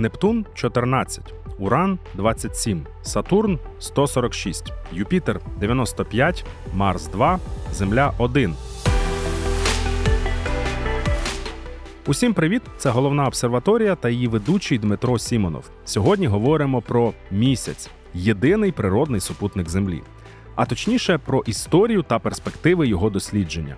Нептун 14, Уран 27, Сатурн 146, Юпітер 95, Марс 2, Земля 1. Усім привіт! Це головна обсерваторія та її ведучий Дмитро Сімонов. Сьогодні говоримо про місяць єдиний природний супутник Землі, а точніше про історію та перспективи його дослідження.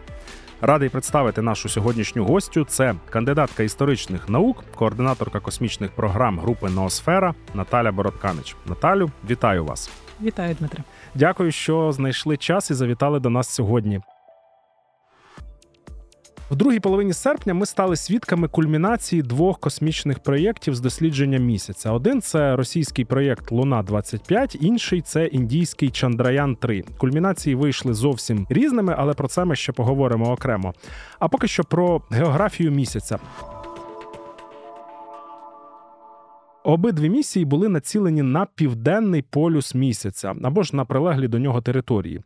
Радий представити нашу сьогоднішню гостю. Це кандидатка історичних наук, координаторка космічних програм групи Ноосфера Наталя Бородканич. Наталю, вітаю вас! Вітаю, Дмитре. Дякую, що знайшли час і завітали до нас сьогодні. В другій половині серпня ми стали свідками кульмінації двох космічних проєктів з дослідження місяця. Один це російський проєкт Луна 25 інший це індійський Чандраян 3 Кульмінації вийшли зовсім різними, але про це ми ще поговоримо окремо. А поки що про географію місяця. Обидві місії були націлені на південний полюс місяця або ж на прилеглі до нього території.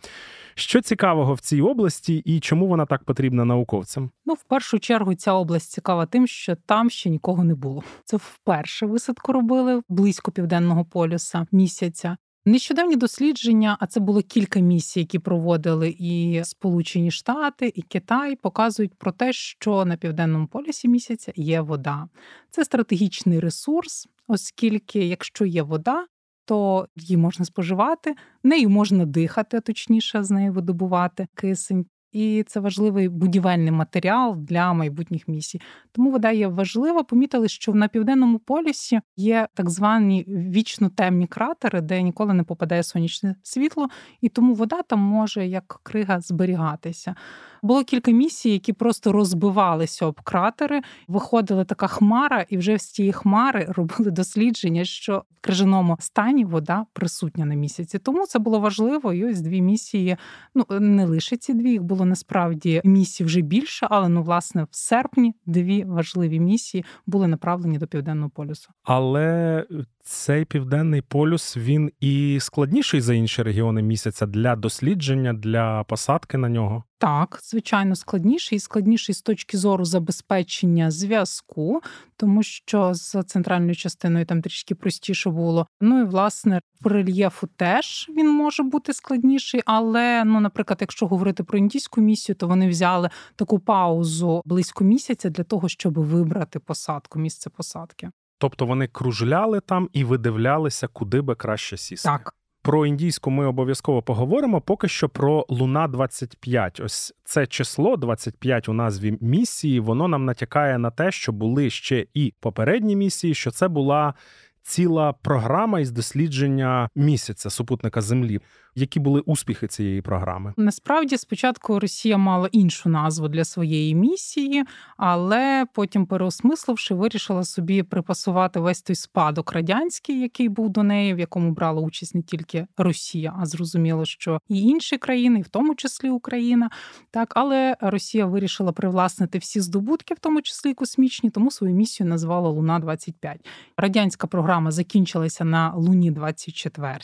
Що цікавого в цій області і чому вона так потрібна науковцям? Ну, в першу чергу, ця область цікава тим, що там ще нікого не було. Це вперше висадку робили близько південного полюса місяця. Нещодавні дослідження, а це було кілька місій, які проводили і Сполучені Штати, і Китай, показують про те, що на південному полюсі місяця є вода. Це стратегічний ресурс, оскільки, якщо є вода, то її можна споживати, нею можна дихати, точніше з нею видобувати кисень. І це важливий будівельний матеріал для майбутніх місій. Тому вода є важлива. Помітили, що на південному полюсі є так звані вічно темні кратери, де ніколи не попадає сонячне світло, і тому вода там може як крига зберігатися. Було кілька місій, які просто розбивалися об кратери. Виходила така хмара, і вже з цієї хмари робили дослідження, що в крижаному стані вода присутня на місяці. Тому це було важливо. І ось дві місії. Ну не лише ці дві їх було насправді місій вже більше, але ну власне в серпні дві важливі місії були направлені до південного полюсу. Але цей південний полюс він і складніший за інші регіони місяця для дослідження, для посадки на нього. Так, звичайно, складніший і складніший з точки зору забезпечення зв'язку, тому що з центральною частиною там трішки простіше було. Ну і власне по рельєфу теж він може бути складніший, але ну, наприклад, якщо говорити про індійську місію, то вони взяли таку паузу близько місяця для того, щоб вибрати посадку, місце посадки. Тобто вони кружляли там і видивлялися, куди би краще сісти. Так. Про індійську ми обов'язково поговоримо. Поки що про Луна 25 Ось це число 25 у назві місії. Воно нам натякає на те, що були ще і попередні місії, що це була ціла програма із дослідження місяця супутника Землі. Які були успіхи цієї програми? Насправді, спочатку Росія мала іншу назву для своєї місії, але потім, переосмисливши, вирішила собі припасувати весь той спадок радянський, який був до неї, в якому брала участь не тільки Росія, а зрозуміло, що і інші країни, і в тому числі Україна. Так, але Росія вирішила привласнити всі здобутки, в тому числі космічні, тому свою місію назвала Луна 25 Радянська програма закінчилася на Луні 24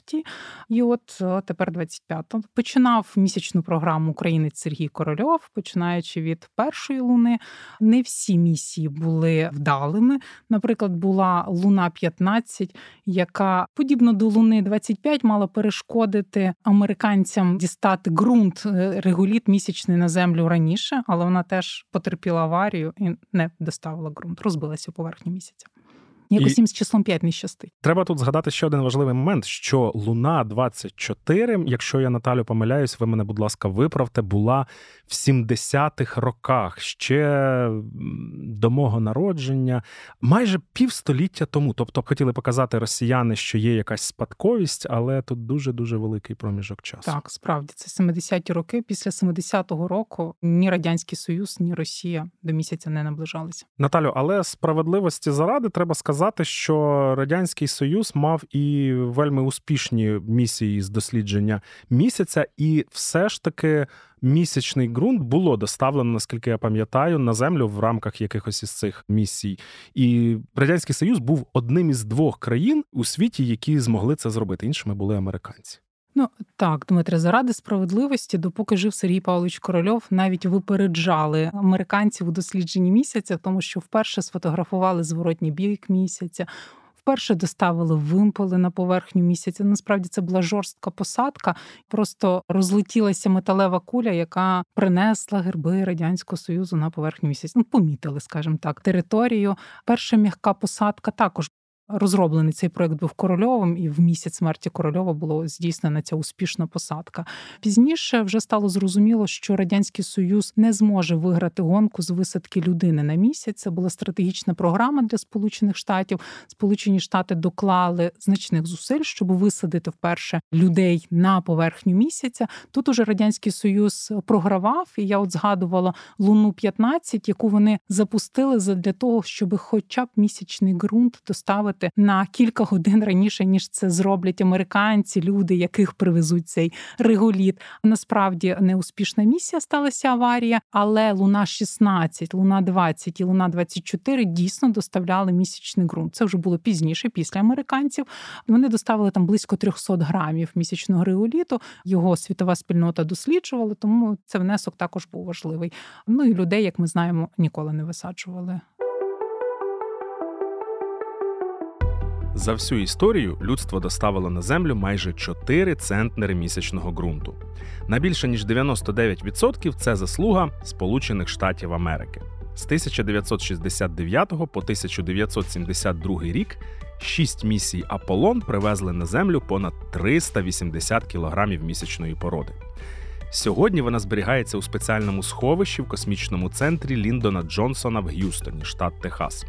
і от тепер тепер 25-го. Починав місячну програму Українець Сергій Корольов, починаючи від першої луни. Не всі місії були вдалими. Наприклад, була Луна 15, яка подібно до Луни 25 мала перешкодити американцям дістати ґрунт е, регуліт місячний на землю раніше, але вона теж потерпіла аварію і не доставила ґрунт, розбилася поверхні місяця. Якось їм з числом 5 не щастить. Треба тут згадати ще один важливий момент: що Луна 24, якщо я Наталю помиляюсь, ви мене, будь ласка, виправте, була в 70-х роках ще до мого народження, майже півстоліття тому. Тобто хотіли показати росіяни, що є якась спадковість, але тут дуже дуже великий проміжок часу. Так, справді це 70-ті роки. Після 70-го року ні радянський союз, ні Росія до місяця не наближалися. Наталю, але справедливості заради треба сказати, що радянський союз мав і вельми успішні місії з дослідження місяця, і все ж таки місячний ґрунт було доставлено, наскільки я пам'ятаю, на землю в рамках якихось із цих місій. І радянський союз був одним із двох країн у світі, які змогли це зробити. Іншими були американці. Ну так, Дмитре, заради справедливості, допоки жив Сергій Павлович Корольов, навіть випереджали американців у дослідженні місяця, тому що вперше сфотографували зворотній бік місяця. Вперше доставили вимпели на поверхню місяця. Насправді це була жорстка посадка. Просто розлетілася металева куля, яка принесла герби радянського союзу на поверхню місяця. Ну помітили, скажімо так, територію. Перша м'яка посадка також розроблений цей проект був корольовим, і в місяць смерті корольова було здійснена ця успішна посадка. Пізніше вже стало зрозуміло, що радянський союз не зможе виграти гонку з висадки людини на місяць. Це була стратегічна програма для Сполучених Штатів. Сполучені Штати доклали значних зусиль, щоб висадити вперше людей на поверхню місяця. Тут уже радянський союз програвав, і я от згадувала луну 15 яку вони запустили для того, щоб, хоча б місячний ґрунт доставити виїхати на кілька годин раніше ніж це зроблять американці, люди, яких привезуть цей реголіт. Насправді неуспішна місія сталася аварія, але луна 16, луна 20 і луна 24 дійсно доставляли місячний ґрунт. Це вже було пізніше, після американців. Вони доставили там близько 300 грамів місячного реголіту. Його світова спільнота досліджувала, тому це внесок також був важливий. Ну і людей, як ми знаємо, ніколи не висаджували. За всю історію людство доставило на землю майже 4 центнери місячного ґрунту. На більше ніж 99% це заслуга Сполучених Штатів Америки. З 1969 по 1972 рік шість місій Аполлон привезли на землю понад 380 кілограмів місячної породи. Сьогодні вона зберігається у спеціальному сховищі в космічному центрі Ліндона Джонсона в Г'юстоні, штат Техас.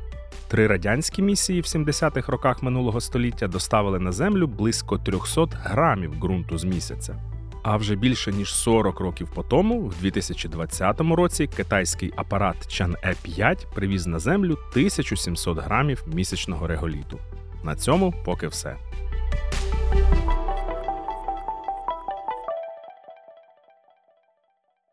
Три радянські місії в 70-х роках минулого століття доставили на землю близько 300 грамів ґрунту з місяця. А вже більше ніж 40 років по тому, в 2020 році, китайський апарат Чан Е 5 привіз на землю 1700 грамів місячного реголіту. На цьому поки все.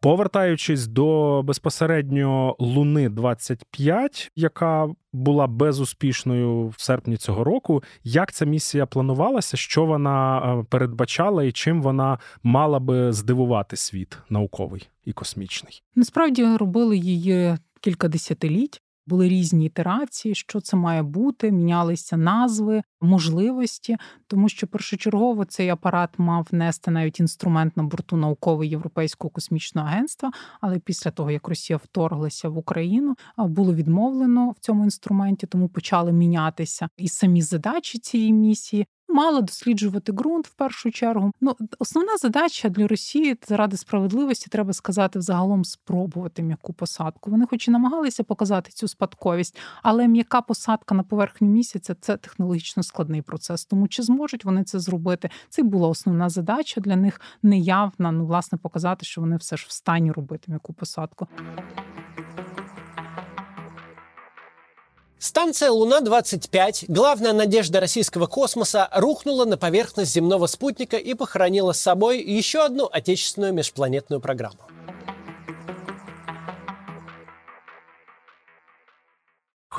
Повертаючись до безпосередньо Луни 25, яка була безуспішною в серпні цього року, як ця місія планувалася, що вона е, передбачала і чим вона мала би здивувати світ науковий і космічний? Насправді робили її кілька десятиліть. Були різні ітерації, що це має бути, мінялися назви, можливості, тому що першочергово цей апарат мав нести навіть інструмент на борту наукового європейського космічного агентства. Але після того як Росія вторглася в Україну, було відмовлено в цьому інструменті, тому почали мінятися і самі задачі цієї місії мала досліджувати ґрунт в першу чергу. Ну основна задача для Росії заради справедливості треба сказати взагалом спробувати м'яку посадку. Вони, хоч і намагалися показати цю спадковість, але м'яка посадка на поверхню місяця це технологічно складний процес. Тому чи зможуть вони це зробити? Це була основна задача для них неявна. Ну власне показати, що вони все ж в стані робити м'яку посадку. Станция «Луна-25», главная надежда российского космоса, рухнула на поверхность земного спутника и похоронила с собой еще одну отечественную межпланетную программу.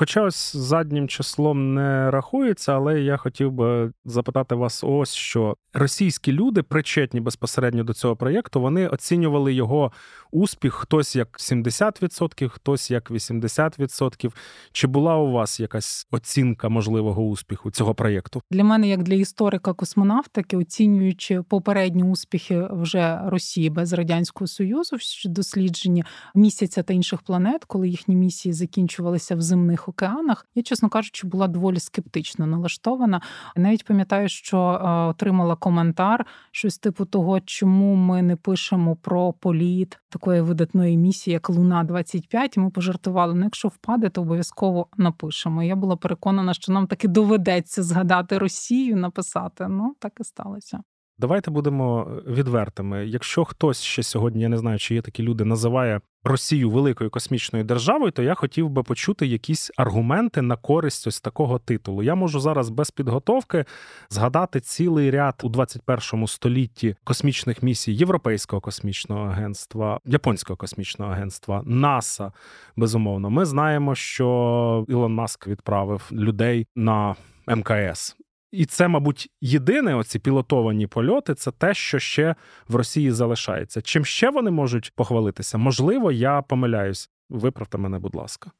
Хоча ось заднім числом не рахується, але я хотів би запитати вас, ось що російські люди, причетні безпосередньо до цього проєкту, вони оцінювали його успіх хтось як 70%, хтось як 80%. Чи була у вас якась оцінка можливого успіху цього проєкту? Для мене, як для історика космонавтики, оцінюючи попередні успіхи вже Росії без радянського союзу, дослідження місяця та інших планет, коли їхні місії закінчувалися в земних океанах, я чесно кажучи, була доволі скептично налаштована. Навіть пам'ятаю, що е, отримала коментар щось типу того, чому ми не пишемо про політ такої видатної місії, як Луна 25 і Ми пожартували. Ну, якщо впаде, то обов'язково напишемо. Я була переконана, що нам таки доведеться згадати Росію, написати. Ну так і сталося. Давайте будемо відвертими. Якщо хтось ще сьогодні, я не знаю, чи є такі люди, називає Росію великою космічною державою, то я хотів би почути якісь аргументи на користь ось такого титулу. Я можу зараз без підготовки згадати цілий ряд у 21 столітті космічних місій Європейського космічного агентства, Японського космічного агентства, НАСА. Безумовно, ми знаємо, що Ілон Маск відправив людей на МКС. І це, мабуть, єдине оці пілотовані польоти це те, що ще в Росії залишається. Чим ще вони можуть похвалитися? Можливо, я помиляюсь. Виправте мене, будь ласка.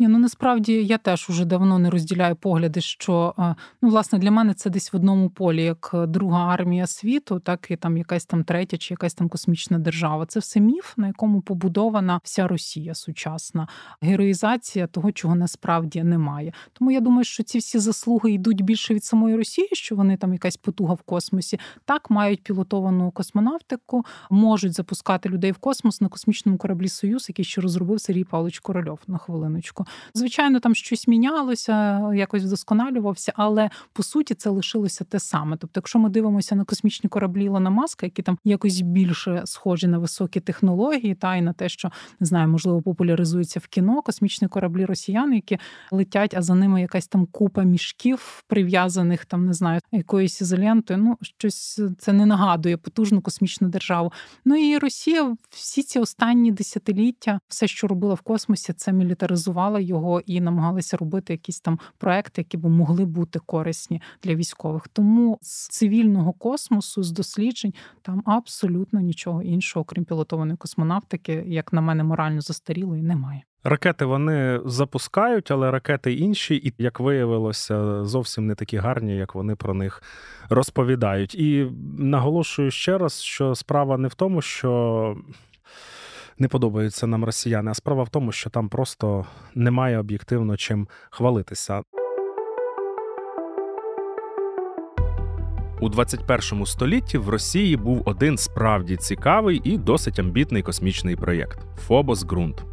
Ні, ну насправді я теж уже давно не розділяю погляди, що ну власне для мене це десь в одному полі, як друга армія світу, так і там якась там третя чи якась там космічна держава. Це все міф, на якому побудована вся Росія сучасна героїзація того, чого насправді немає. Тому я думаю, що ці всі заслуги йдуть більше від самої Росії, що вони там якась потуга в космосі. Так мають пілотовану космонавтику, можуть запускати людей в космос на космічному кораблі Союз, який ще розробив Сергій Павлович Корольов на хвилиночку. Звичайно, там щось мінялося, якось вдосконалювався, але по суті це лишилося те саме. Тобто, якщо ми дивимося на космічні кораблі Ілона Маска, які там якось більше схожі на високі технології, та й на те, що не знаю, можливо, популяризується в кіно, космічні кораблі росіян, які летять, а за ними якась там купа мішків, прив'язаних там, не знаю, якоюсь ізолентою. Ну щось це не нагадує потужну космічну державу. Ну і Росія всі ці останні десятиліття, все, що робила в космосі, це мілітаризувала його і намагалися робити якісь там проекти, які б могли бути корисні для військових. Тому з цивільного космосу, з досліджень, там абсолютно нічого іншого, крім пілотованої космонавтики, як на мене, морально застарілої, немає. Ракети вони запускають, але ракети інші, і як виявилося, зовсім не такі гарні, як вони про них розповідають. І наголошую ще раз, що справа не в тому, що не подобаються нам росіяни, а справа в тому, що там просто немає об'єктивно чим хвалитися. У 21 столітті в Росії був один справді цікавий і досить амбітний космічний проєкт Фобос Ґрунт.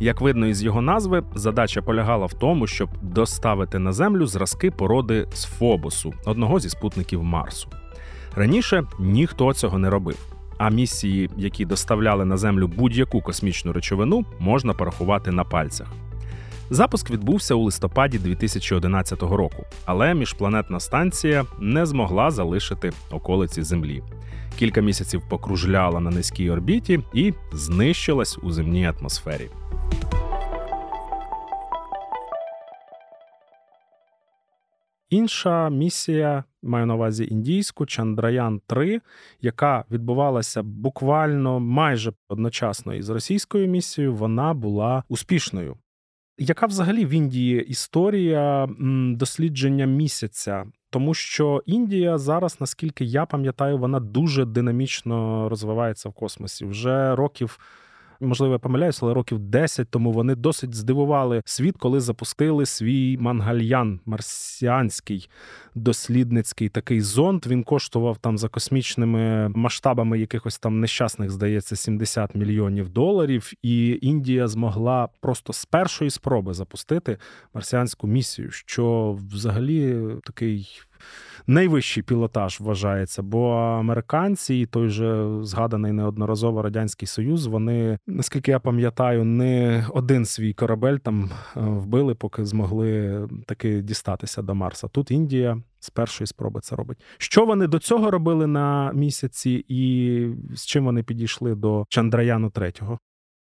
Як видно із його назви, задача полягала в тому, щоб доставити на землю зразки породи з Фобосу, одного зі спутників Марсу. Раніше ніхто цього не робив, а місії, які доставляли на землю будь-яку космічну речовину, можна порахувати на пальцях. Запуск відбувся у листопаді 2011 року, але міжпланетна станція не змогла залишити околиці Землі. Кілька місяців покружляла на низькій орбіті і знищилась у земній атмосфері. Інша місія маю на увазі індійську Чандраян 3 яка відбувалася буквально майже одночасно із російською місією, вона була успішною. Яка взагалі в Індії історія дослідження місяця? Тому що Індія зараз, наскільки я пам'ятаю, вона дуже динамічно розвивається в космосі. Вже років можливо, я помиляюся, але років 10 тому вони досить здивували світ, коли запустили свій мангальян марсіанський дослідницький такий зонд. Він коштував там за космічними масштабами якихось там нещасних, здається, 70 мільйонів доларів. І Індія змогла просто з першої спроби запустити марсіанську місію, що взагалі такий найвищий пілотаж вважається, бо американці і той же згаданий неодноразово радянський союз. Вони, наскільки я пам'ятаю, не один свій корабель там е, вбили, поки змогли таки дістатися до Марса. Тут Індія. З першої спроби це робить. Що вони до цього робили на місяці, і з чим вони підійшли до Чандраяну третього?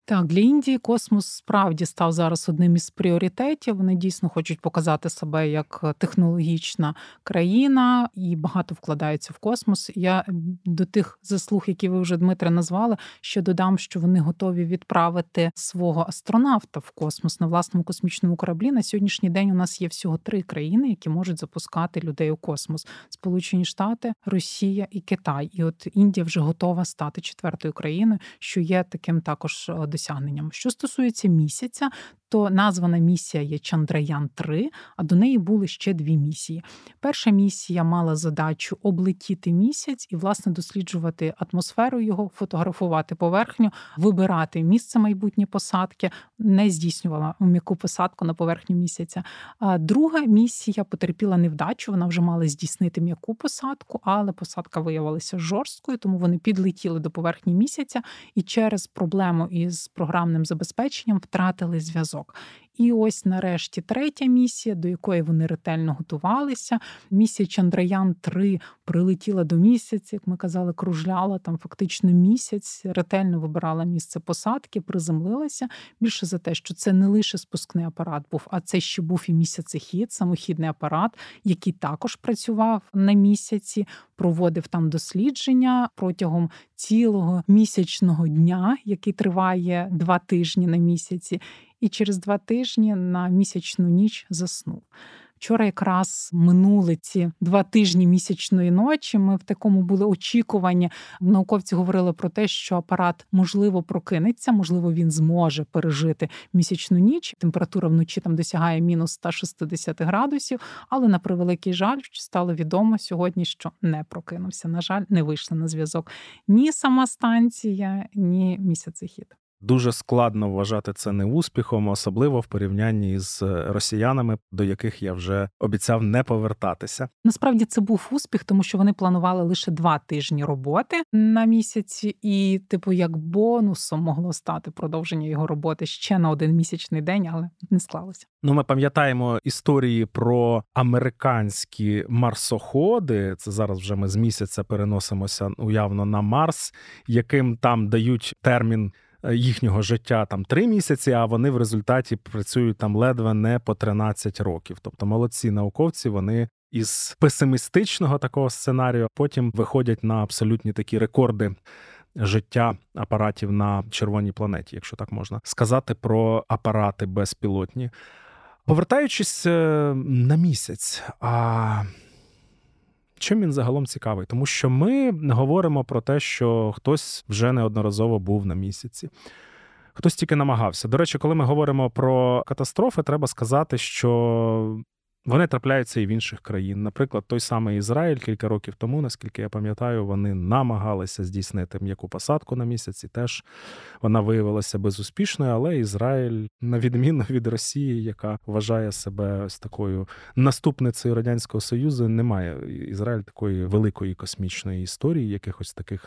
Так, для Індії космос справді став зараз одним із пріоритетів. Вони дійсно хочуть показати себе як технологічна країна і багато вкладаються в космос. Я до тих заслуг, які ви вже Дмитре назвали, ще додам, що вони готові відправити свого астронавта в космос на власному космічному кораблі. На сьогоднішній день у нас є всього три країни, які можуть запускати людей у космос: Сполучені Штати, Росія і Китай. І от Індія вже готова стати четвертою країною, що є таким також е, досягненням. Що стосується місяця, то названа місія є Чандраян 3 а до неї були ще дві місії. Перша місія мала задачу облетіти місяць і, власне, досліджувати атмосферу його, фотографувати поверхню, вибирати місце майбутнє посадки, не здійснювала м'яку посадку на поверхню місяця. А друга місія потерпіла невдачу. Вона вже мала здійснити м'яку посадку, але посадка виявилася жорсткою, тому вони підлетіли до поверхні місяця і через проблему із програмним забезпеченням втратили зв'язок зв'язок. І ось нарешті третя місія, до якої вони ретельно готувалися. Місія Чандраян 3 прилетіла до місяця, як ми казали, кружляла там фактично місяць, ретельно вибирала місце посадки, приземлилася. Більше за те, що це не лише спускний апарат був, а це ще був і місяцехід, самохідний апарат, який також працював на місяці, проводив там дослідження протягом цілого місячного дня, який триває два тижні на місяці. І через два тижні на місячну ніч заснув. Вчора якраз минули ці два тижні місячної ночі. Ми в такому були очікуванні. Науковці говорили про те, що апарат можливо прокинеться, можливо, він зможе пережити місячну ніч. Температура вночі там досягає мінус 160 градусів. Але на превеликий жаль, стало відомо сьогодні, що не прокинувся. На жаль, не вийшли на зв'язок ні сама станція, ні місяцехід. Дуже складно вважати це неуспіхом, особливо в порівнянні з росіянами, до яких я вже обіцяв не повертатися. Насправді це був успіх, тому що вони планували лише два тижні роботи на місяці, і, типу, як бонусом могло стати продовження його роботи ще на один місячний день, але не склалося. Ну, ми пам'ятаємо історії про американські марсоходи. Це зараз вже ми з місяця переносимося уявно на Марс, яким там дають термін. Е, їхнього життя там три місяці, а вони в результаті працюють там ледве не по 13 років. Тобто молодці науковці вони. Із песимістичного такого сценарію потім виходять на абсолютні такі рекорди життя апаратів на червоній планеті, якщо так можна сказати, про апарати безпілотні. Повертаючись е, на місяць, а Чим він загалом цікавий? Тому що ми говоримо про те, що хтось вже неодноразово був на місяці. Хтось тільки намагався. До речі, коли ми говоримо про катастрофи, треба сказати, що вони трапляються і в інших країн. Наприклад, той самий Ізраїль кілька років тому, наскільки я пам'ятаю, вони намагалися здійснити м'яку посадку на місяці. Теж вона виявилася безуспішною, але Ізраїль, на відміну від Росії, яка вважає себе ось такою наступницею радянського союзу, не має Ізраїль такої великої космічної історії, якихось таких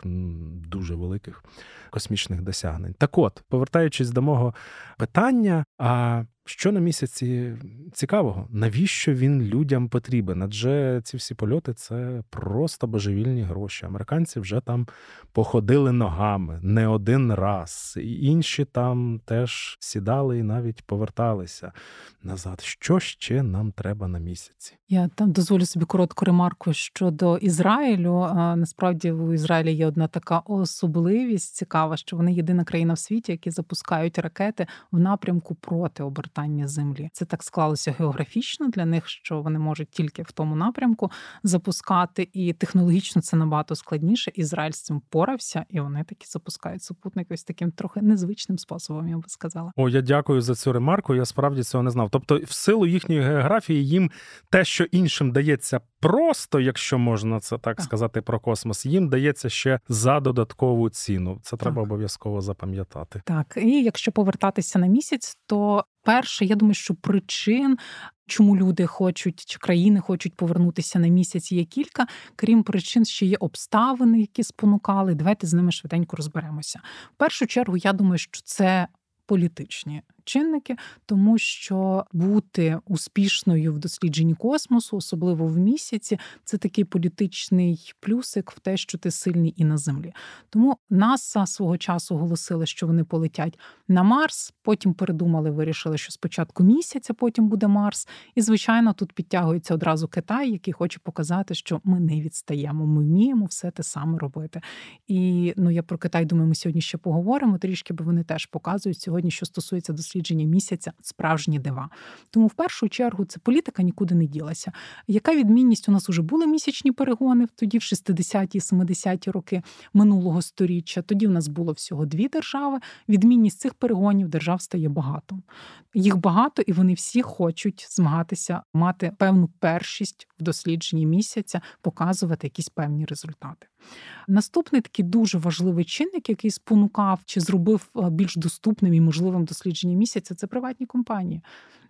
дуже великих космічних досягнень. Так, от, повертаючись до мого питання, а що на місяці цікавого? Навіщо він людям потрібен? Адже ці всі польоти це просто божевільні гроші. Американці вже там походили ногами не один раз, і інші там теж сідали і навіть поверталися назад. Що ще нам треба на місяці? Я там дозволю собі коротку ремарку щодо Ізраїлю. Насправді у Ізраїлі є одна така особливість цікава, що вони єдина країна в світі, які запускають ракети в напрямку проти обертання землі. Це так склалося географічно для них, що вони можуть тільки в тому напрямку запускати, і технологічно це набагато складніше. Ізраїль з цим порався, і вони таки запускають супутник ось таким трохи незвичним способом. Я би сказала. О, я дякую за цю ремарку. Я справді цього не знав. Тобто, в силу їхньої географії їм те, що іншим дається просто, якщо можна це так, так. сказати, про космос, їм дається ще за додаткову ціну. Це треба обов'язково запам'ятати. Так, і якщо повертатися на місяць, то перше, я думаю, що причин. Чому люди хочуть чи країни хочуть повернутися на місяць? Є кілька, крім причин, ще є обставини, які спонукали. Давайте з ними швиденько розберемося. В першу чергу, я думаю, що це політичні чинники, тому що бути успішною в дослідженні космосу, особливо в місяці, це такий політичний плюсик в те, що ти сильний і на землі. Тому НАСА свого часу оголосили, що вони полетять на Марс. Потім передумали, вирішили, що спочатку місяця, потім буде Марс. І звичайно, тут підтягується одразу Китай, який хоче показати, що ми не відстаємо, ми вміємо все те саме робити. І ну я про Китай думаю, ми сьогодні ще поговоримо трішки, бо вони теж показують сьогодні, що стосується дослідження дослідження місяця справжні дива. Тому в першу чергу це політика нікуди не ділася. Яка відмінність у нас вже були місячні перегони тоді, в 60-ті, 70-ті роки минулого сторіччя? Тоді в нас було всього дві держави. Відмінність цих перегонів держав стає багато. Їх багато, і вони всі хочуть змагатися, мати певну першість в дослідженні місяця, показувати якісь певні результати. Наступний такий дуже важливий чинник, який спонукав чи зробив е, більш доступним і можливим дослідження місяця, це приватні компанії.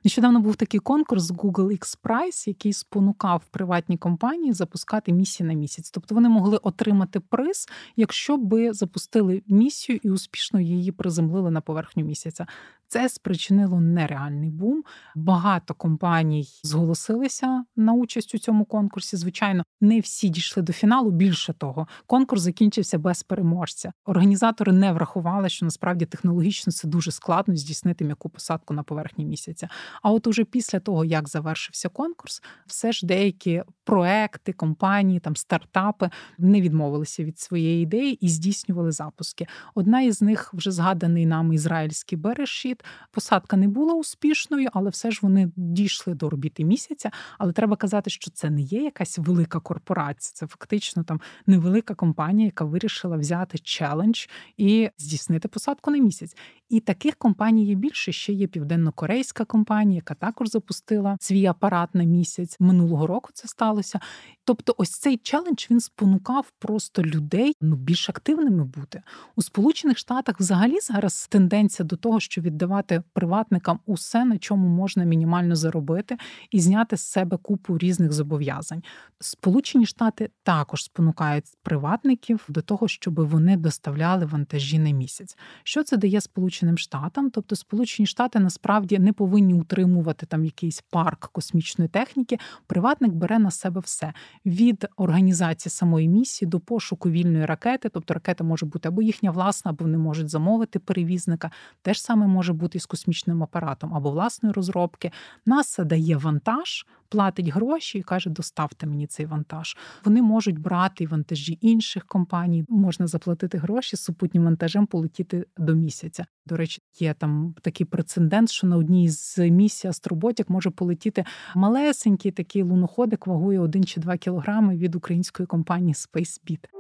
Нещодавно був такий конкурс Google X Prize, який спонукав приватні компанії запускати місії на місяць. Тобто вони могли отримати приз, якщо би запустили місію і успішно її приземлили на поверхню місяця. Це спричинило нереальний бум. Багато компаній зголосилися на участь у цьому конкурсі. Звичайно, не всі дійшли до фіналу. Більше того. Конкурс закінчився без переможця. Організатори не врахували, що насправді технологічно це дуже складно здійснити м'яку посадку на поверхні місяця. А от уже після того, як завершився конкурс, все ж деякі проекти, компанії, там стартапи не відмовилися від своєї ідеї і здійснювали запуски. Одна із них вже згаданий нам ізраїльський берешіт. Посадка не була успішною, але все ж вони дійшли до орбіти місяця. Але треба казати, що це не є якась велика корпорація, це фактично там невелика компанія, яка вирішила взяти челендж і здійснити посадку на місяць. І таких компаній є більше. Ще є південно-корейська компанія, яка також запустила свій апарат на місяць. Минулого року це сталося. Тобто, ось цей челендж він спонукав просто людей ну більш активними бути у Сполучених Штатах. Взагалі зараз тенденція до того, що віддавати приватникам усе, на чому можна мінімально заробити, і зняти з себе купу різних зобов'язань. Сполучені Штати також спонукають приватників до того, щоб вони доставляли вантажі на місяць. Що це дає Сполученим Штатам? Тобто, Сполучені Штати насправді не повинні утримувати там якийсь парк космічної техніки. Приватник бере на себе все від організації самої місії до пошуку вільної ракети, тобто ракета може бути або їхня власна, або вони можуть замовити перевізника. Те ж саме може бути і з космічним апаратом або власної розробки. НАСА дає вантаж платить гроші і каже, доставте мені цей вантаж. Вони можуть брати вантажі інших компаній, можна заплатити гроші супутнім вантажем, полетіти до місяця. До речі, є там такий прецедент, що на одній з місій Астроботік може полетіти малесенький такий луноходик вагою 1 чи 2 кілограми від української компанії SpaceBit.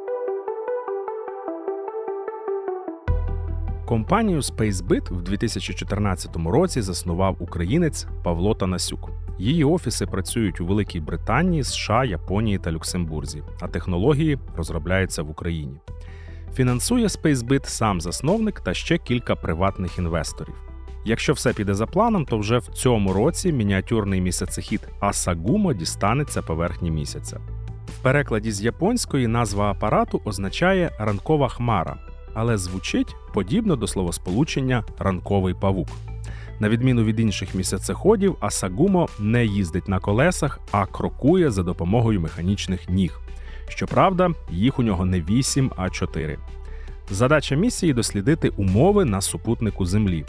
Компанію SpaceBit в 2014 році заснував українець Павло Танасюк. Її офіси працюють у Великій Британії, США, Японії та Люксембурзі, а технології розробляються в Україні. Фінансує SpaceBit сам засновник та ще кілька приватних інвесторів. Якщо все піде за планом, то вже в цьому році мініатюрний місяцехід Асагумо дістанеться поверхні місяця. В перекладі з японської назва апарату означає ранкова хмара, але звучить подібно до словосполучення ранковий павук. На відміну від інших місяцеходів, Асагумо не їздить на колесах, а крокує за допомогою механічних ніг. Щоправда, їх у нього не 8, а 4. Задача місії дослідити умови на супутнику Землі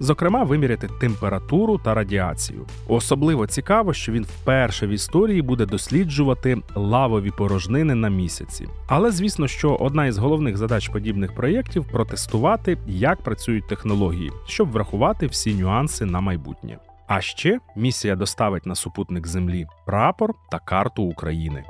зокрема виміряти температуру та радіацію. Особливо цікаво, що він вперше в історії буде досліджувати лавові порожнини на місяці. Але звісно, що одна із головних задач подібних проєктів протестувати, як працюють технології, щоб врахувати всі нюанси на майбутнє. А ще місія доставить на супутник Землі прапор та карту України.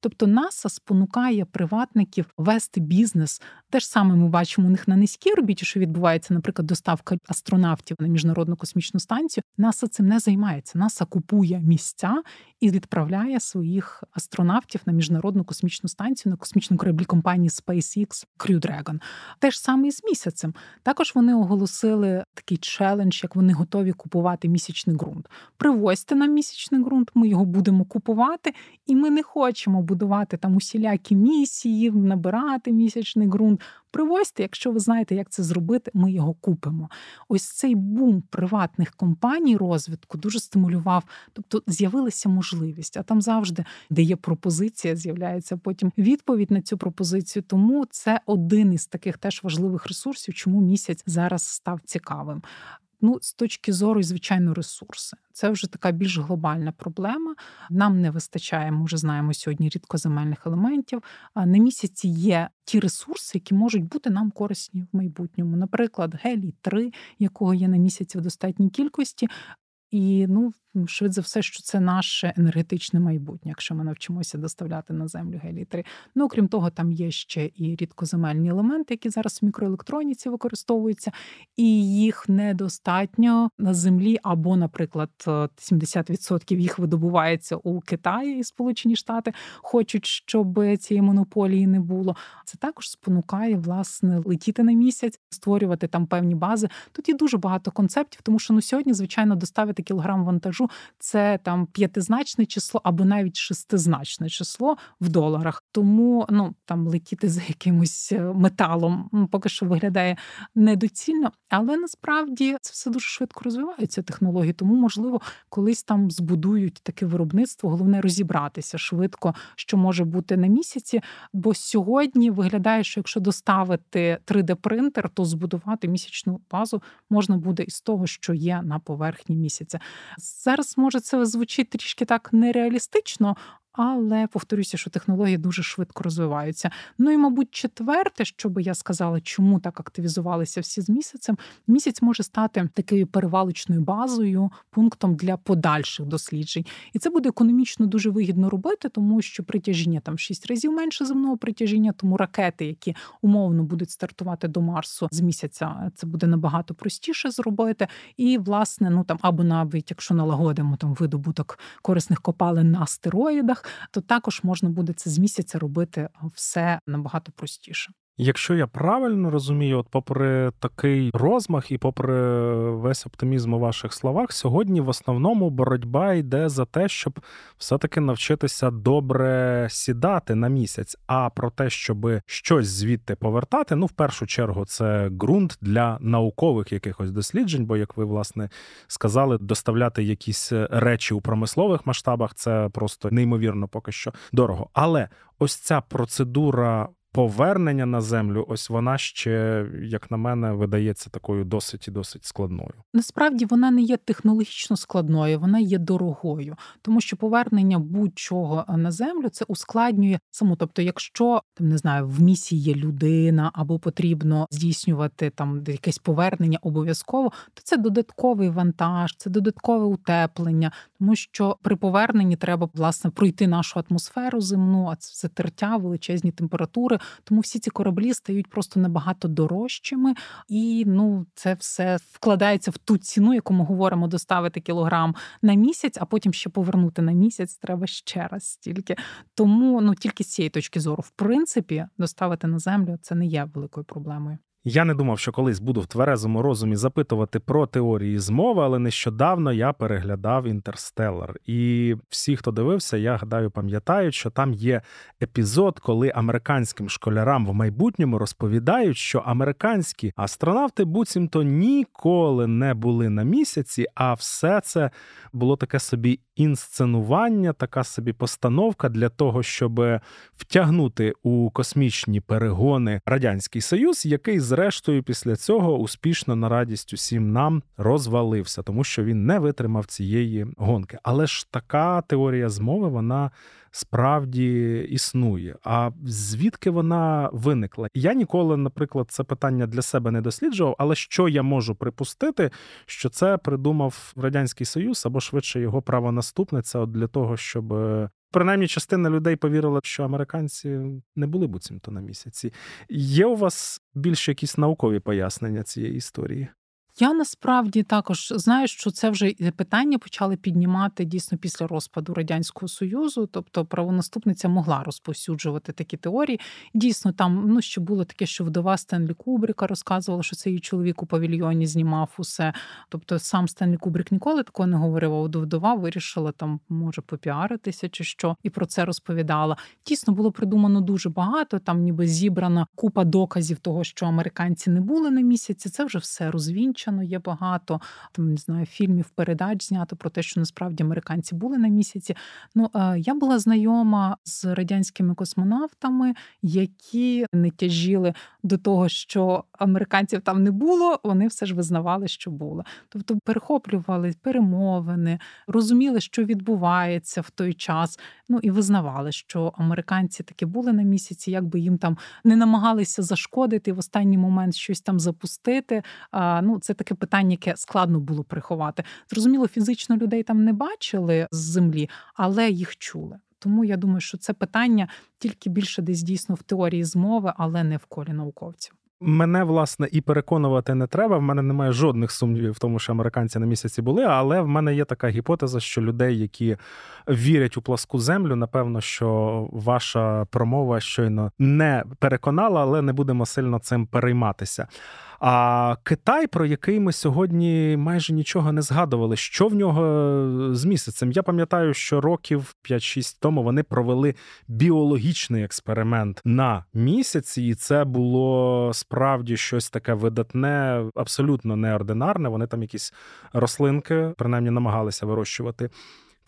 Тобто НАСА спонукає приватників вести бізнес. Те ж саме ми бачимо у них на низькій орбіті, що відбувається, наприклад, доставка астронавтів на міжнародну космічну станцію. НАСА цим не займається. НАСА купує місця і відправляє своїх астронавтів на міжнародну космічну станцію на космічну кораблі компанії SpaceX Crew Dragon. Те ж саме і з місяцем. Також вони оголосили такий челендж, як вони готові купувати місячний ґрунт. Привозьте нам місячний ґрунт, ми його будемо купувати, і ми не хочемо будувати там усілякі місії, набирати місячний ґрунт. Привозьте, якщо ви знаєте, як це зробити, ми його купимо. Ось цей бум приватних компаній розвитку дуже стимулював, тобто з'явилася можливість, а там завжди, де є пропозиція, з'являється потім відповідь на цю пропозицію. Тому це один із таких теж важливих ресурсів, чому місяць зараз став цікавим. Ну, з точки зору, звичайно, ресурси. Це вже така більш глобальна проблема. Нам не вистачає, ми вже знаємо сьогодні рідкоземельних елементів. На місяці є ті ресурси, які можуть бути нам корисні в майбутньому. Наприклад, гелій 3 якого є на місяці в достатній кількості. І ну швидше за все, що це наше енергетичне майбутнє, якщо ми навчимося доставляти на землю гелій-3. Ну окрім того, там є ще і рідкоземельні елементи, які зараз в мікроелектроніці використовуються, і їх недостатньо на землі, або, наприклад, 70% їх видобувається у Китаї і Сполучені Штати, хочуть, щоб цієї монополії не було. Це також спонукає власне летіти на місяць, створювати там певні бази. Тут є дуже багато концептів, тому що ну сьогодні, звичайно, доставити кілограм вантажу продажу це там п'ятизначне число або навіть шестизначне число в доларах. Тому ну там летіти за якимось е, металом поки що виглядає недоцільно, але насправді це все дуже швидко розвиваються технології. Тому можливо колись там збудують таке виробництво. Головне розібратися швидко, що може бути на місяці. Бо сьогодні виглядає, що якщо доставити 3D-принтер, то збудувати місячну базу можна буде із того, що є на поверхні місяця. Зараз може це звучить трішки так нереалістично, але повторюся, що технології дуже швидко розвиваються. Ну і, мабуть, четверте, що би я сказала, чому так активізувалися всі з місяцем. Місяць може стати такою перевалочною базою, пунктом для подальших досліджень, і це буде економічно дуже вигідно робити, тому що притяжіння там в 6 разів менше земного притяжіння, тому ракети, які умовно будуть стартувати до Марсу з місяця, це буде набагато простіше зробити. І власне, ну там або навіть якщо налагодимо там видобуток корисних копалин на астероїдах то також можна буде це з місяця робити все набагато простіше. Якщо я правильно розумію, от попри такий розмах і попри весь оптимізм у ваших словах, сьогодні в основному боротьба йде за те, щоб все-таки навчитися добре сідати на місяць. А про те, щоб щось звідти повертати, ну в першу чергу, це ґрунт для наукових якихось досліджень. Бо, як ви власне сказали, доставляти якісь речі у промислових масштабах це просто неймовірно поки що дорого. Але ось ця процедура повернення на землю, ось вона ще, як на мене, видається такою досить і досить складною. Насправді вона не є технологічно складною, вона є дорогою, тому що повернення будь-чого на землю це ускладнює саму. Тобто, якщо там не знаю, в місії є людина або потрібно здійснювати там якесь повернення обов'язково, то це додатковий вантаж, це додаткове утеплення, тому що при поверненні треба власне пройти нашу атмосферу земну, а це тертя, величезні температури. Тому всі ці кораблі стають просто набагато дорожчими, і ну це все вкладається в ту ціну, яку ми говоримо доставити кілограм на місяць, а потім ще повернути на місяць. Треба ще раз стільки. Тому ну тільки з цієї точки зору, в принципі, доставити на землю це не є великою проблемою. Я не думав, що колись буду в тверезому розумі запитувати про теорії змови, але нещодавно я переглядав інтерстеллар. І всі, хто дивився, я гадаю, пам'ятають, що там є епізод, коли американським школярам в майбутньому розповідають, що американські астронавти буцімто ніколи не були на місяці, а все це було таке собі інсценування, така собі постановка для того, щоб втягнути у космічні перегони радянський союз, який зрештою після цього успішно на радість усім нам розвалився, тому що він не витримав цієї гонки. Але ж така теорія змови вона справді існує. А звідки вона виникла? Я ніколи, наприклад, це питання для себе не досліджував, але що я можу припустити, що це придумав радянський союз або швидше його правонаступниця, от для того, щоб. Принаймні, частина людей повірила, що американці не були буцімто на місяці. Є у вас більш якісь наукові пояснення цієї історії? Я насправді також знаю, що це вже питання почали піднімати дійсно після розпаду радянського союзу. Тобто правонаступниця могла розповсюджувати такі теорії. Дійсно, там ну ще було таке, що вдова Стенлі Кубрика розказувала, що це її чоловік у павільйоні знімав усе. Тобто, сам Стенлі Кубрик ніколи такого не говорив. а Вдова вирішила там, може, попіаритися чи що, і про це розповідала. Дійсно було придумано дуже багато. Там, ніби зібрана купа доказів того, що американці не були на місяці. Це вже все розвінчено вивчено, є багато там не знаю фільмів, передач знято про те, що насправді американці були на місяці. Ну е, я була знайома з радянськими космонавтами, які не тяжіли до того, що американців там не було. Вони все ж визнавали, що було. Тобто перехоплювали перемовини, розуміли, що відбувається в той час. Ну і визнавали, що американці таки були на місяці, якби їм там не намагалися зашкодити в останній момент щось там запустити. А, Ну це таке питання, яке складно було приховати. Зрозуміло, фізично людей там не бачили з землі, але їх чули. Тому я думаю, що це питання тільки більше десь дійсно в теорії змови, але не в колі науковців. Мене власне і переконувати не треба. В мене немає жодних сумнівів в тому, що американці на місяці були. Але в мене є така гіпотеза, що людей, які вірять у пласку землю, напевно, що ваша промова щойно не переконала, але не будемо сильно цим перейматися. А Китай, про який ми сьогодні майже нічого не згадували, що в нього з місяцем? Я пам'ятаю, що років 5-6 тому вони провели біологічний експеримент на місяці, і це було справді щось таке видатне, абсолютно неординарне. Вони там якісь рослинки, принаймні, намагалися вирощувати.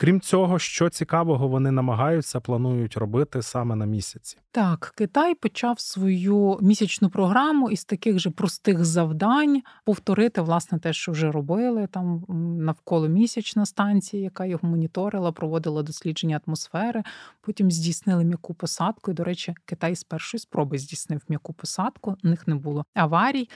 Крім цього, що цікавого вони намагаються, планують робити саме на місяці. Так, Китай почав свою місячну програму із таких же простих завдань повторити власне те, що вже робили там навколо місячна станція, яка його моніторила, проводила дослідження атмосфери. Потім здійснили м'яку посадку. І, До речі, Китай з першої спроби здійснив м'яку посадку. У них не було аварій.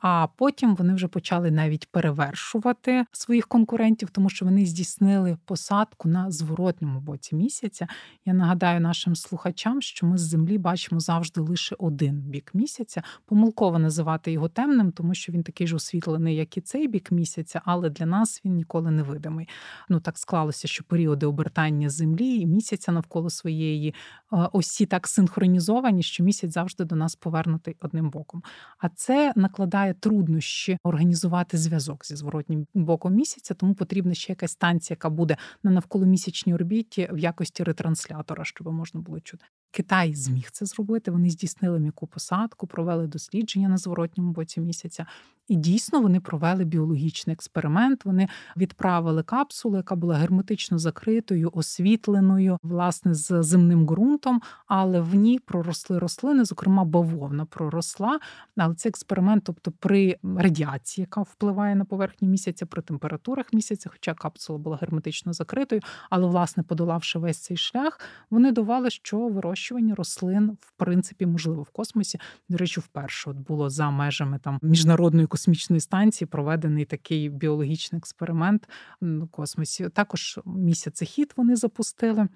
А потім вони вже почали навіть перевершувати своїх конкурентів, тому що вони здійснили посадку на зворотньому боці місяця. Я нагадаю нашим слухачам, що ми з землі бачимо завжди лише один бік місяця. Помилково називати його темним, тому що він такий ж освітлений, як і цей бік місяця, але для нас він ніколи не видимий. Ну так склалося, що періоди обертання землі і місяця навколо своєї е, осі так синхронізовані, що місяць завжди до нас повернутий одним боком. А це накладає виникає труднощі організувати зв'язок зі зворотнім боком місяця, тому потрібна ще якась станція, яка буде на навколомісячній орбіті в якості ретранслятора, щоб можна було чути. Китай зміг це зробити. Вони здійснили м'яку посадку, провели дослідження на зворотньому боці місяця. І дійсно вони провели біологічний експеримент. Вони відправили капсулу, яка була герметично закритою, освітленою, власне, з земним ґрунтом, але в ній проросли рослини, зокрема, бавовна проросла. Але цей експеримент, тобто при радіації, яка впливає на поверхню місяця, при температурах місяця, хоча капсула була герметично закритою, але, власне, подолавши весь цей шлях, вони довели, що вирощування рослин в принципі можливо в космосі. До речі, вперше от було за межами там міжнародної космічної станції проведений такий біологічний експеримент в космосі. Також місяцехід вони запустили.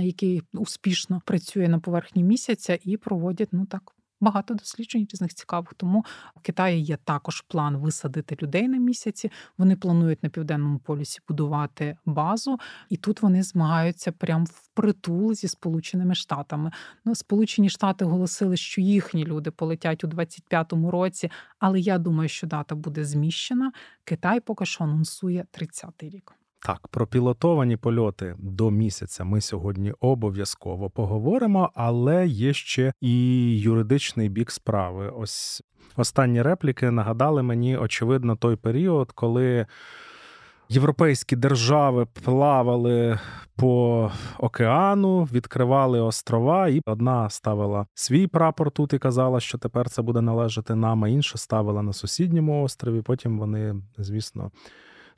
Який успішно працює на поверхні місяця і проводять ну так багато досліджень різних цікавих. Тому в Китаї є також план висадити людей на місяці. Вони планують на південному полюсі будувати базу, і тут вони змагаються прямо впритул зі Сполученими Штатами. Ну, Сполучені Штати оголосили, що їхні люди полетять у 25-му році, але я думаю, що дата буде зміщена. Китай поки що анонсує 30-й рік. Так, про пілотовані польоти до місяця ми сьогодні обов'язково поговоримо, але є ще і юридичний бік справи. Ось останні репліки нагадали мені, очевидно, той період, коли. Європейські держави плавали по океану, відкривали острова, і одна ставила свій прапор тут і казала, що тепер це буде належати нам, а інша ставила на сусідньому острові. Потім вони, звісно,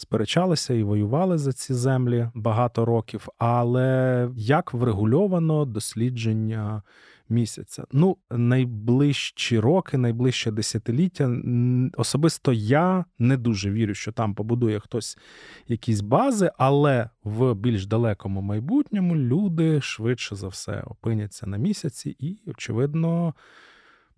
сперечалися і воювали за ці землі багато років. Але як врегульовано дослідження місяця? Ну, найближчі роки, найближче десятиліття, особисто я не дуже вірю, що там побудує хтось якісь бази, але в більш далекому майбутньому люди швидше за все опиняться на місяці і, очевидно,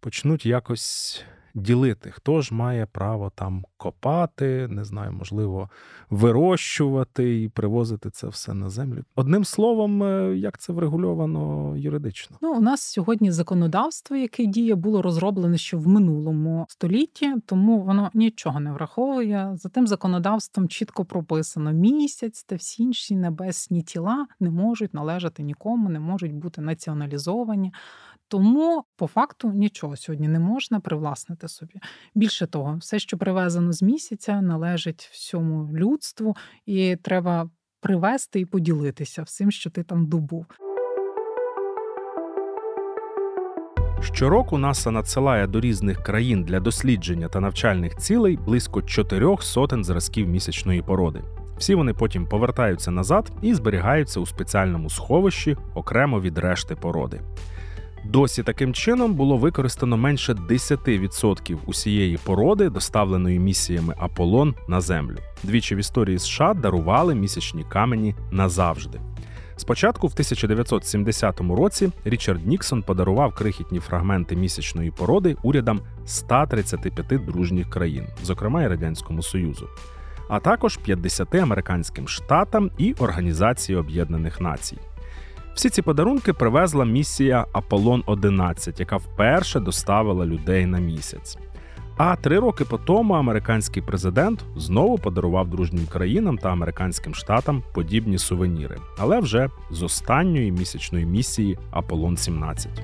почнуть якось ділити, хто ж має право там копати, не знаю, можливо, вирощувати і привозити це все на землю. Одним словом, е, як це врегульовано юридично? Ну, у нас сьогодні законодавство, яке діє, було розроблене ще в минулому столітті, тому воно нічого не враховує. За тим законодавством чітко прописано місяць та всі інші небесні тіла не можуть належати нікому, не можуть бути націоналізовані. Тому по факту нічого сьогодні не можна привласнити собі. Більше того, все, що привезено з місяця, належить всьому людству, і треба привезти і поділитися всім, що ти там добув. Щороку НАСА надсилає до різних країн для дослідження та навчальних цілей близько чотирьох сотень зразків місячної породи. Всі вони потім повертаються назад і зберігаються у спеціальному сховищі окремо від решти породи. Досі таким чином було використано менше 10% усієї породи, доставленої місіями Аполлон на землю. Двічі в історії США дарували місячні камені назавжди. Спочатку, в 1970 році, Річард Ніксон подарував крихітні фрагменти місячної породи урядам 135 дружніх країн, зокрема й Радянському Союзу, а також 50 американським штатам і Організації Об'єднаних Націй. Всі ці подарунки привезла місія Аполлон 11, яка вперше доставила людей на місяць. А три роки по тому американський президент знову подарував дружнім країнам та американським штатам подібні сувеніри, але вже з останньої місячної місії Аполлон 17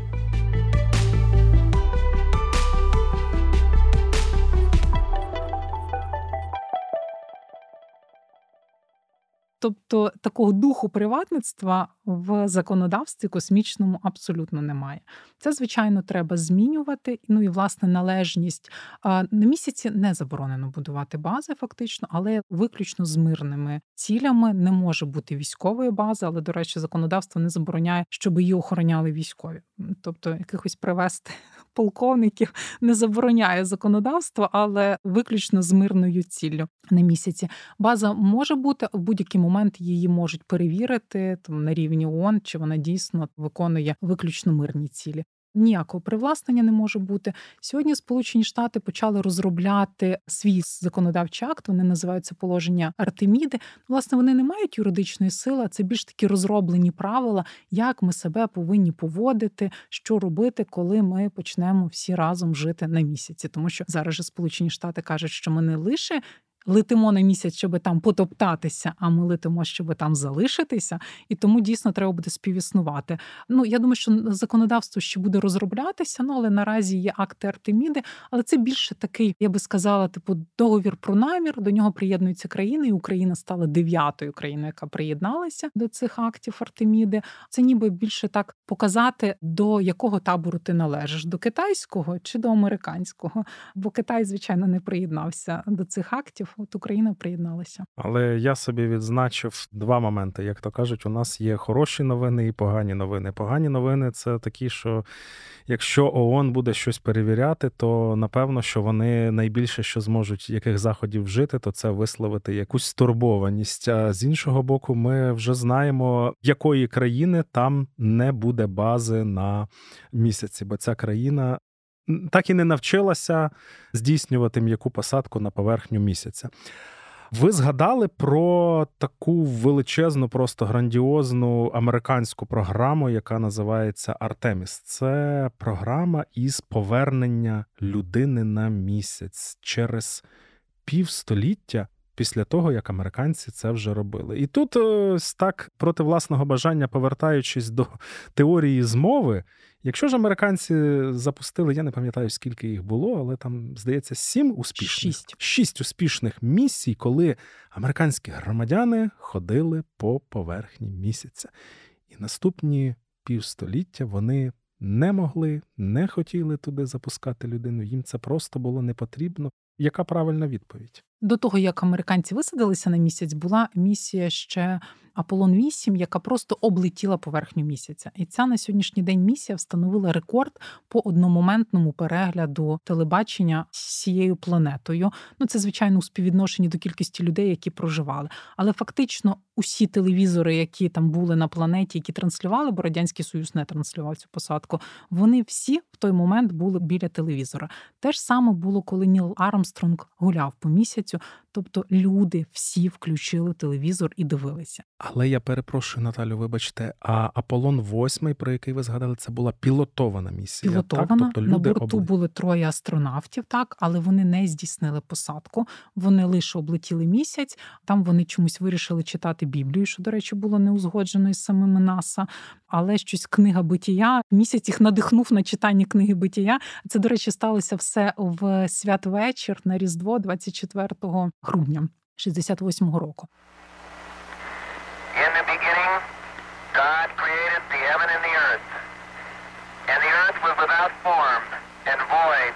Тобто такого духу приватництва в законодавстві космічному абсолютно немає. Це, звичайно, треба змінювати. Ну і власне належність на місяці не заборонено будувати бази, фактично, але виключно з мирними цілями не може бути військової бази, але, до речі, законодавство не забороняє, щоб її охороняли військові. Тобто, якихось привести полковників не забороняє законодавство, але виключно з мирною ціллю на місяці. База може бути в будь-який момент її можуть перевірити там на рівні ООН, чи вона дійсно виконує виключно мирні цілі. Ніякого привласнення не може бути. Сьогодні Сполучені Штати почали розробляти свій законодавчий акт. Вони називаються положення Артеміди. Власне, вони не мають юридичної сили, а це більш такі розроблені правила, як ми себе повинні поводити, що робити, коли ми почнемо всі разом жити на місяці. Тому що зараз же Сполучені Штати кажуть, що ми не лише летимо на місяць, щоб там потоптатися, а ми летимо, щоб там залишитися, і тому дійсно треба буде співіснувати. Ну я думаю, що законодавство ще буде розроблятися, ну але наразі є акти Артеміди, але це більше такий, я би сказала, типу договір про намір. До нього приєднуються країни, і Україна стала дев'ятою країною, яка приєдналася до цих актів Артеміди. Це ніби більше так показати, до якого табору ти належиш: до китайського чи до американського. Бо Китай, звичайно, не приєднався до цих актів от Україна приєдналася. Але я собі відзначив два моменти. Як то кажуть, у нас є хороші новини і погані новини. Погані новини це такі, що якщо ООН буде щось перевіряти, то напевно, що вони найбільше, що зможуть яких заходів вжити, то це висловити якусь стурбованість. А з іншого боку, ми вже знаємо, якої країни там не буде бази на місяці, бо ця країна так і не навчилася здійснювати м'яку посадку на поверхню місяця. Ви згадали про таку величезну, просто грандіозну американську програму, яка називається Артеміс. Це програма із повернення людини на місяць через півстоліття після того, як американці це вже робили. І тут ось так проти власного бажання, повертаючись до теорії змови, якщо ж американці запустили, я не пам'ятаю, скільки їх було, але там, здається, сім успішних шість, шість успішних місій, коли американські громадяни ходили по поверхні місяця. І наступні півстоліття вони. Не могли, не хотіли туди запускати людину. Їм це просто було не потрібно. Яка правильна відповідь? До того як американці висадилися на місяць, була місія ще Аполлон 8, яка просто облетіла поверхню місяця. І ця на сьогоднішній день місія встановила рекорд по одномоментному перегляду телебачення з цією планетою. Ну це звичайно у співвідношенні до кількості людей, які проживали. Але фактично усі телевізори, які там були на планеті, які транслювали, бо радянський союз не транслював цю посадку. Вони всі в той момент були біля телевізора. Те ж саме було, коли Ніл Армстронг гуляв по місяцю. Тобто люди всі включили телевізор і дивилися. Але я перепрошую, Наталю, вибачте, а Аполлон 8, про який ви згадали, це була пілотована місія. Пілотована так? Тобто люди на борту обли... були троє астронавтів, так, але вони не здійснили посадку. Вони лише облетіли місяць. Там вони чомусь вирішили читати Біблію, що, до речі, було неузгоджено із самими НАСА. Але щось книга битія. Місяць їх надихнув на читання книги битія. Це, до речі, сталося все в святвечір на Різдво 24 грудня 68-го року. In the beginning, God created the heaven and the earth. And the earth was without form and void,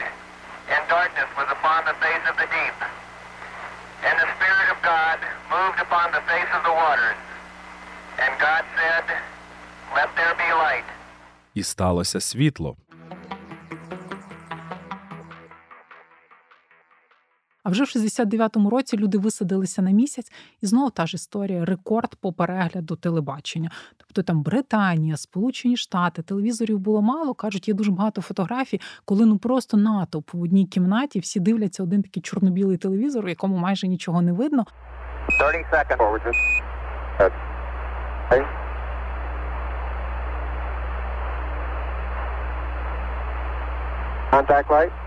and darkness was upon the face of the deep. And the Spirit of God moved upon the face of the waters. And God said, Let there be light. І сталося світло. А вже в 69-му році люди висадилися на місяць, і знову та ж історія рекорд по перегляду телебачення. Тобто там Британія, Сполучені Штати, телевізорів було мало. кажуть, є дуже багато фотографій, коли ну просто натовп в одній кімнаті всі дивляться один такий чорно-білий телевізор, у якому майже нічого не видно. 30 seconds. Contact light.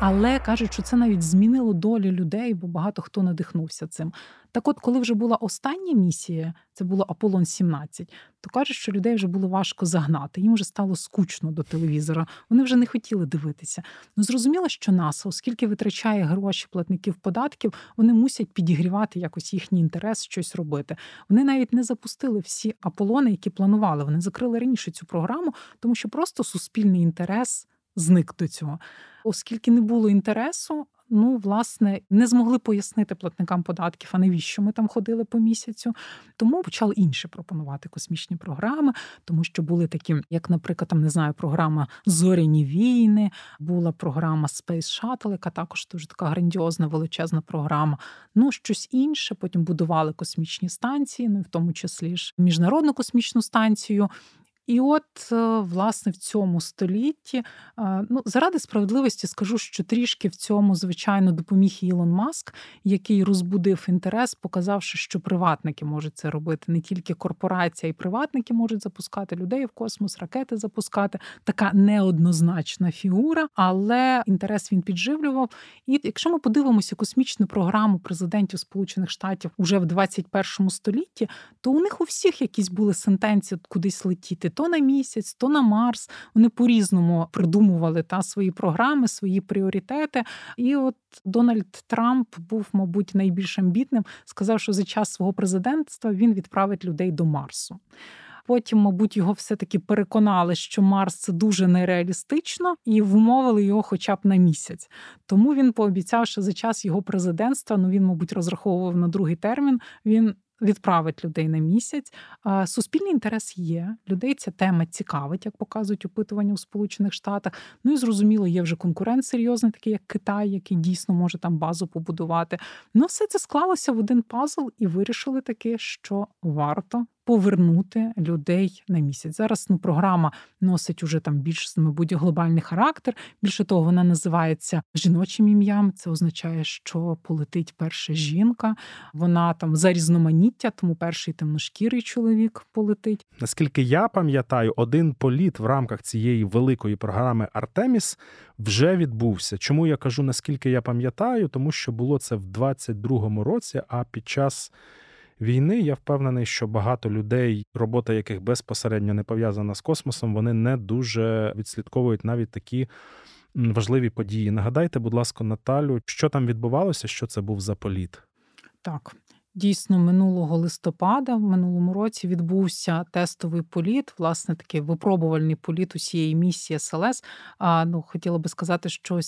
Але кажуть, що це навіть змінило долю людей, бо багато хто надихнувся цим. Так, от, коли вже була остання місія, це було Аполлон 17, то кажуть, що людей вже було важко загнати. Їм вже стало скучно до телевізора. Вони вже не хотіли дивитися. Ну зрозуміло, що НАСА, оскільки витрачає гроші платників податків, вони мусять підігрівати якось їхній інтерес, щось робити. Вони навіть не запустили всі Аполлони, які планували. Вони закрили раніше цю програму, тому що просто суспільний інтерес зник до цього. Оскільки не було інтересу, ну власне не змогли пояснити платникам податків, а навіщо ми там ходили по місяцю. Тому почали інше пропонувати космічні програми, тому що були такі, як, наприклад, там не знаю, програма Зоряні війни, була програма Space Shuttle, яка також дуже така грандіозна, величезна програма. Ну, щось інше. Потім будували космічні станції, ну в тому числі ж міжнародну космічну станцію. І от, е, власне, в цьому столітті, е, ну, заради справедливості скажу, що трішки в цьому, звичайно, допоміг Ілон Маск, який розбудив інтерес, показавши, що приватники можуть це робити. Не тільки корпорація і приватники можуть запускати людей в космос, ракети запускати. Така неоднозначна фігура, але інтерес він підживлював. І якщо ми подивимося космічну програму президентів Сполучених Штатів уже в 21 столітті, то у них у всіх якісь були сентенції кудись летіти то на місяць, то на Марс. Вони по-різному придумували та свої програми, свої пріоритети. І от Дональд Трамп був, мабуть, найбільш амбітним. Сказав, що за час свого президентства він відправить людей до Марсу. Потім, мабуть, його все-таки переконали, що Марс це дуже нереалістично, і вмовили його хоча б на місяць. Тому він пообіцяв, що за час його президентства, ну він, мабуть, розраховував на другий термін. Він відправить людей на місяць. Суспільний інтерес є. Людей ця тема цікавить, як показують опитування у Сполучених Штатах. Ну і зрозуміло, є вже конкурент серйозний, такий як Китай, який дійсно може там базу побудувати. Ну, все це склалося в один пазл і вирішили таки, що варто повернути людей на місяць. Зараз ну, програма носить уже там більш мабуть, глобальний характер. Більше того, вона називається жіночим ім'ям. Це означає, що полетить перша жінка. Вона там за різноманіття, тому перший темношкірий чоловік полетить. Наскільки я пам'ятаю, один політ в рамках цієї великої програми Артеміс вже відбувся. Чому я кажу наскільки я пам'ятаю? Тому що було це в 22-му році, а під час війни, я впевнений, що багато людей, робота яких безпосередньо не пов'язана з космосом, вони не дуже відслідковують навіть такі важливі події. Нагадайте, будь ласка, Наталю, що там відбувалося, що це був за політ? Так. Дійсно, минулого листопада в минулому році відбувся тестовий політ, власне, такий випробувальний політ усієї місії СЛС. А ну хотіла би сказати, що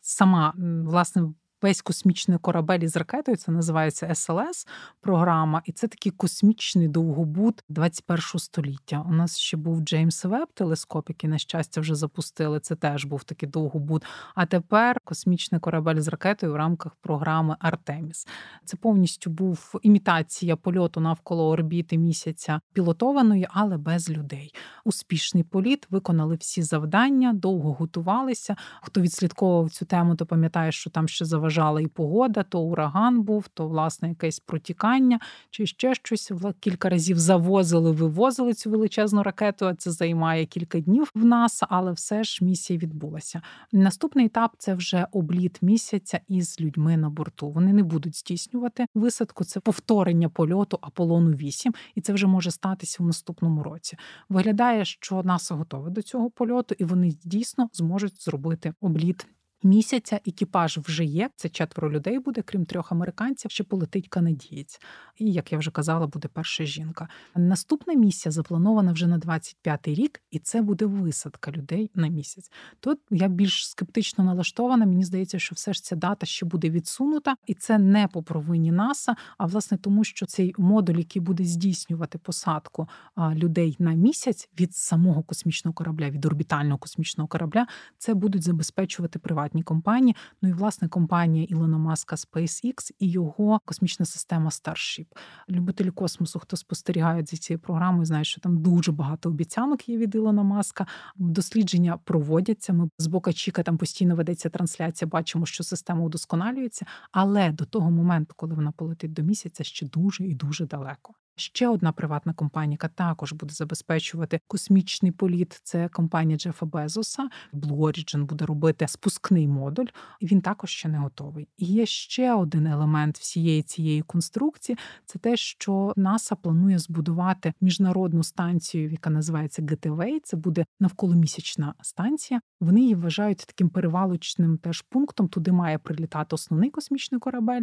сама власне весь космічний корабель із ракетою. Це називається СЛС програма, і це такий космічний довгобуд 21 століття. У нас ще був Джеймс Веб телескоп, який на щастя вже запустили. Це теж був такий довгобуд. А тепер космічний корабель з ракетою в рамках програми Артеміс. Це повністю був імітація польоту навколо орбіти місяця пілотованої, але без людей. Успішний політ виконали всі завдання, довго готувалися. Хто відслідковував цю тему, то пам'ятає, що там ще заважали заважала і погода, то ураган був, то власне якесь протікання, чи ще щось. Кілька разів завозили, вивозили цю величезну ракету. а Це займає кілька днів в нас, але все ж місія відбулася. Наступний етап це вже обліт місяця із людьми на борту. Вони не будуть здійснювати висадку. Це повторення польоту Аполлону 8, і це вже може статися в наступному році. Виглядає, що НАСА готове до цього польоту, і вони дійсно зможуть зробити обліт місяця екіпаж вже є. Це четверо людей буде, крім трьох американців. Ще полетить канадієць. І як я вже казала, буде перша жінка. Наступна місія запланована вже на 25-й рік, і це буде висадка людей на місяць. Тут я більш скептично налаштована. Мені здається, що все ж ця дата ще буде відсунута, і це не по провині НАСА, а власне тому, що цей модуль, який буде здійснювати посадку людей на місяць від самого космічного корабля, від орбітального космічного корабля, це будуть забезпечувати приватні приватні компанії. Ну і власне компанія Ілона Маска SpaceX і його космічна система Starship. Любителі космосу, хто спостерігає за цією програмою, знають, що там дуже багато обіцянок є від Ілона Маска. Дослідження проводяться. Ми з бока Чіка там постійно ведеться трансляція. Бачимо, що система удосконалюється, але до того моменту, коли вона полетить до місяця, ще дуже і дуже далеко. Ще одна приватна компанія, яка також буде забезпечувати космічний політ. Це компанія Джефа Безоса. Blue Origin буде робити спускний модуль. і Він також ще не готовий. І є ще один елемент всієї цієї конструкції: це те, що НАСА планує збудувати міжнародну станцію, яка називається Гетевей. Це буде навколомісячна станція. Вони її вважають таким перевалочним теж пунктом. Туди має прилітати основний космічний корабель,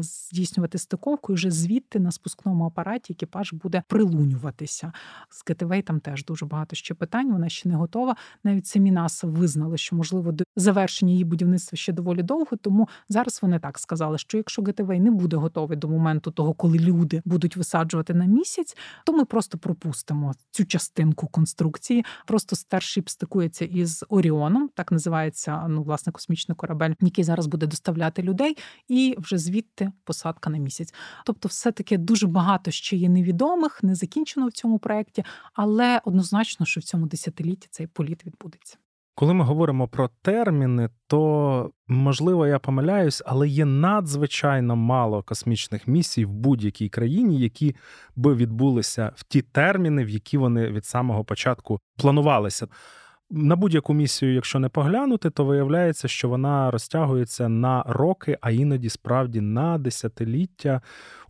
здійснювати стиковку і вже звідти на спускному апараті екіпаж буде прилунюватися. З Gateway там теж дуже багато ще питань. Вона ще не готова. Навіть самі НАСА визнали, що можливо до завершення її будівництва ще доволі довго. Тому зараз вони так сказали, що якщо Gateway не буде готовий до моменту того, коли люди будуть висаджувати на місяць, то ми просто пропустимо цю частинку конструкції. Просто Starship стикується із Оріоном, так називається ну власне космічний корабель, який зараз буде доставляти людей, і вже звідти посадка на місяць. Тобто, все таки дуже багато ще є невідомих, не закінчено в цьому проєкті, але однозначно, що в цьому десятилітті цей політ відбудеться. Коли ми говоримо про терміни, то можливо я помиляюсь, але є надзвичайно мало космічних місій в будь-якій країні, які би відбулися в ті терміни, в які вони від самого початку планувалися. На будь-яку місію, якщо не поглянути, то виявляється, що вона розтягується на роки, а іноді справді на десятиліття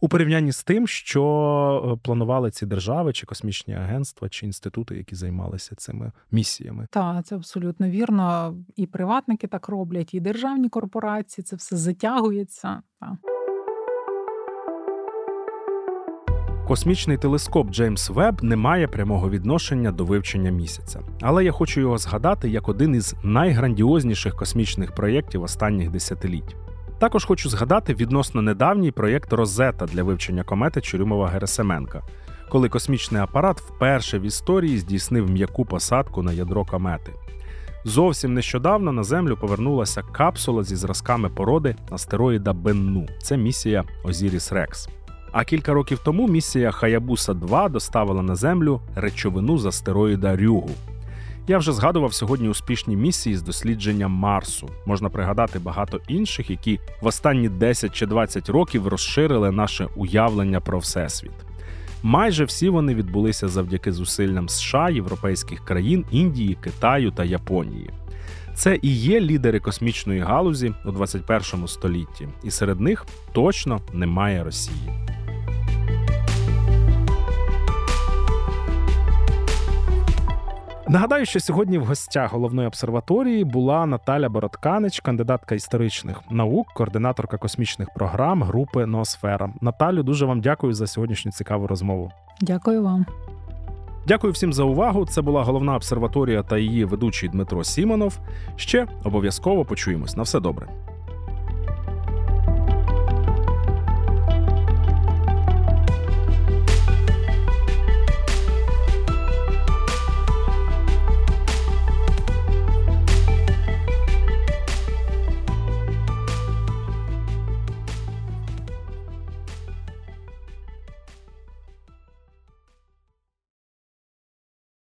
у порівнянні з тим, що е, планували ці держави, чи космічні агентства, чи інститути, які займалися цими місіями. Так, це абсолютно вірно. І приватники так роблять, і державні корпорації це все затягується. Так. Космічний телескоп Джеймс Веб не має прямого відношення до вивчення місяця, але я хочу його згадати як один із найграндіозніших космічних проєктів останніх десятиліть. Також хочу згадати відносно недавній проєкт Розета для вивчення комети Чурюмова Герасименка, коли космічний апарат вперше в історії здійснив м'яку посадку на ядро комети. Зовсім нещодавно на Землю повернулася капсула зі зразками породи астероїда Бенну. Це місія Озіріс Рекс. А кілька років тому місія Хаябуса 2 доставила на землю речовину з астероїда Рюгу. Я вже згадував сьогодні успішні місії з дослідження Марсу. Можна пригадати багато інших, які в останні 10 чи 20 років розширили наше уявлення про всесвіт. Майже всі вони відбулися завдяки зусиллям США, європейських країн, Індії, Китаю та Японії. Це і є лідери космічної галузі у 21 столітті, і серед них точно немає Росії. Нагадаю, що сьогодні в гостях головної обсерваторії була Наталя Бородканич, кандидатка історичних наук, координаторка космічних програм групи Ноосфера. Наталю, дуже вам дякую за сьогоднішню цікаву розмову. Дякую вам. Дякую всім за увагу. Це була головна обсерваторія та її ведучий Дмитро Сімонов. Ще обов'язково почуємось. На все добре.